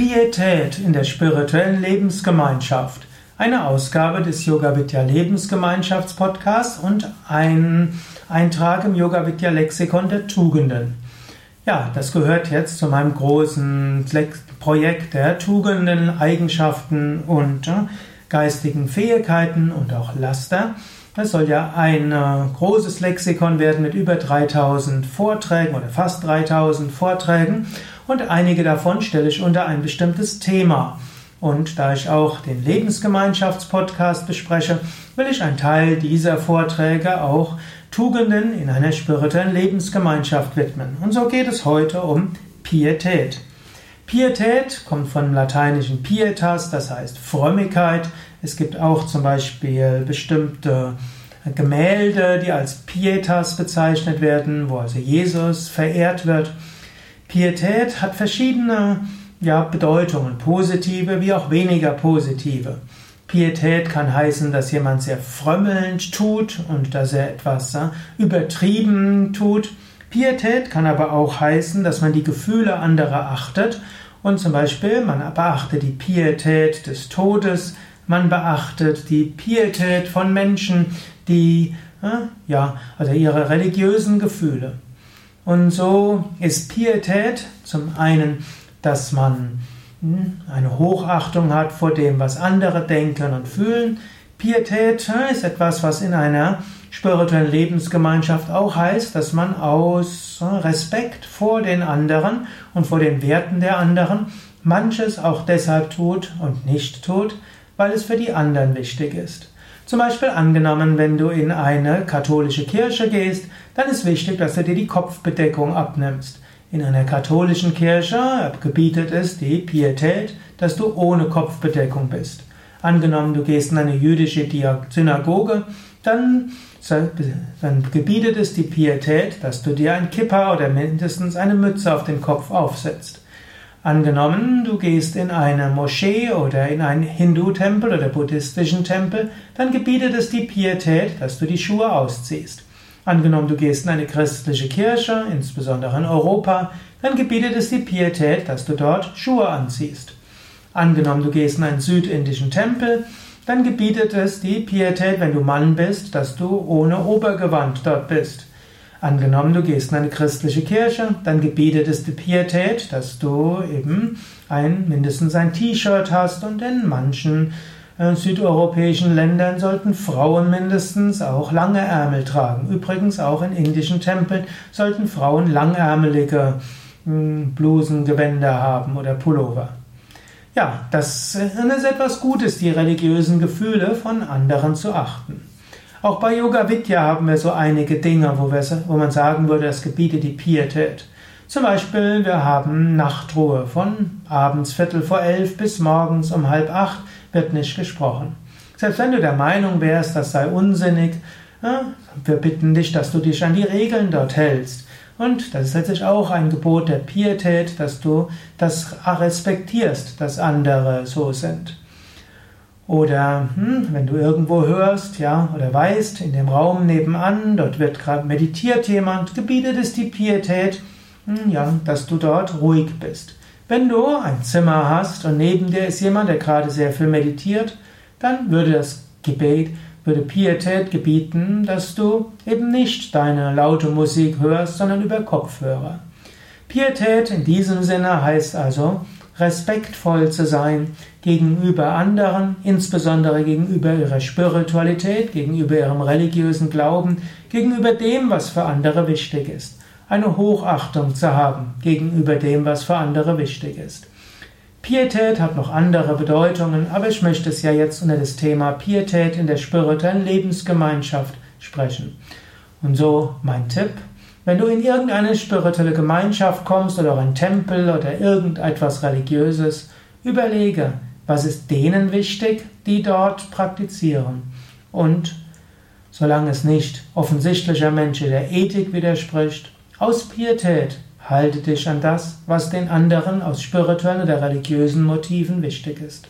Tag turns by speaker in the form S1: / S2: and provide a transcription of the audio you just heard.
S1: Pietät in der spirituellen Lebensgemeinschaft. Eine Ausgabe des Yoga Vidya Lebensgemeinschaftspodcasts und ein Eintrag im Yoga Vidya Lexikon der Tugenden. Ja, das gehört jetzt zu meinem großen Projekt der Tugenden, Eigenschaften und äh, geistigen Fähigkeiten und auch Laster. Es soll ja ein äh, großes Lexikon werden mit über 3000 Vorträgen oder fast 3000 Vorträgen und einige davon stelle ich unter ein bestimmtes Thema. Und da ich auch den Lebensgemeinschaftspodcast bespreche, will ich einen Teil dieser Vorträge auch Tugenden in einer spirituellen Lebensgemeinschaft widmen. Und so geht es heute um Pietät. Pietät kommt vom lateinischen pietas, das heißt Frömmigkeit. Es gibt auch zum Beispiel bestimmte Gemälde, die als pietas bezeichnet werden, wo also Jesus verehrt wird. Pietät hat verschiedene ja, Bedeutungen, positive wie auch weniger positive. Pietät kann heißen, dass jemand sehr frömmelnd tut und dass er etwas ja, übertrieben tut. Pietät kann aber auch heißen, dass man die Gefühle anderer achtet und zum Beispiel, man beachtet die Pietät des Todes, man beachtet die Pietät von Menschen, die, äh, ja, also ihre religiösen Gefühle. Und so ist Pietät zum einen, dass man hm, eine Hochachtung hat vor dem, was andere denken und fühlen. Pietät äh, ist etwas, was in einer spirituellen Lebensgemeinschaft auch heißt, dass man aus Respekt vor den anderen und vor den Werten der anderen manches auch deshalb tut und nicht tut, weil es für die anderen wichtig ist. Zum Beispiel angenommen, wenn du in eine katholische Kirche gehst, dann ist wichtig, dass du dir die Kopfbedeckung abnimmst. In einer katholischen Kirche gebietet es die Pietät, dass du ohne Kopfbedeckung bist. Angenommen, du gehst in eine jüdische Synagoge, dann dann gebietet es die Pietät, dass du dir ein Kippa oder mindestens eine Mütze auf den Kopf aufsetzt. Angenommen, du gehst in eine Moschee oder in einen Hindu-Tempel oder buddhistischen Tempel, dann gebietet es die Pietät, dass du die Schuhe ausziehst. Angenommen, du gehst in eine christliche Kirche, insbesondere in Europa, dann gebietet es die Pietät, dass du dort Schuhe anziehst. Angenommen, du gehst in einen südindischen Tempel, dann gebietet es die Pietät, wenn du Mann bist, dass du ohne Obergewand dort bist. Angenommen, du gehst in eine christliche Kirche, dann gebietet es die Pietät, dass du eben ein, mindestens ein T-Shirt hast und in manchen äh, südeuropäischen Ländern sollten Frauen mindestens auch lange Ärmel tragen. Übrigens auch in indischen Tempeln sollten Frauen langärmelige äh, Blusen, Gewänder haben oder Pullover. Ja, das ist etwas Gutes, die religiösen Gefühle von anderen zu achten. Auch bei Yoga Vidya haben wir so einige Dinge, wo, wir, wo man sagen würde, das gebietet die Pietät. Zum Beispiel, wir haben Nachtruhe. Von abends Viertel vor elf bis morgens um halb acht wird nicht gesprochen. Selbst wenn du der Meinung wärst, das sei unsinnig, ja, wir bitten dich, dass du dich an die Regeln dort hältst. Und das ist letztlich auch ein Gebot der Pietät, dass du das respektierst, dass andere so sind. Oder hm, wenn du irgendwo hörst, ja, oder weißt, in dem Raum nebenan, dort wird gerade meditiert jemand, gebietet es die Pietät, hm, ja, dass du dort ruhig bist. Wenn du ein Zimmer hast und neben dir ist jemand, der gerade sehr viel meditiert, dann würde das Gebet würde Pietät gebieten, dass du eben nicht deine laute Musik hörst, sondern über Kopfhörer. Pietät in diesem Sinne heißt also, respektvoll zu sein gegenüber anderen, insbesondere gegenüber ihrer Spiritualität, gegenüber ihrem religiösen Glauben, gegenüber dem, was für andere wichtig ist. Eine Hochachtung zu haben gegenüber dem, was für andere wichtig ist. Pietät hat noch andere Bedeutungen, aber ich möchte es ja jetzt unter das Thema Pietät in der spirituellen Lebensgemeinschaft sprechen. Und so mein Tipp, wenn du in irgendeine spirituelle Gemeinschaft kommst oder auch ein Tempel oder irgendetwas Religiöses, überlege, was ist denen wichtig, die dort praktizieren. Und solange es nicht offensichtlicher Mensch der Ethik widerspricht, aus Pietät Halte dich an das, was den anderen aus spirituellen oder religiösen Motiven wichtig ist.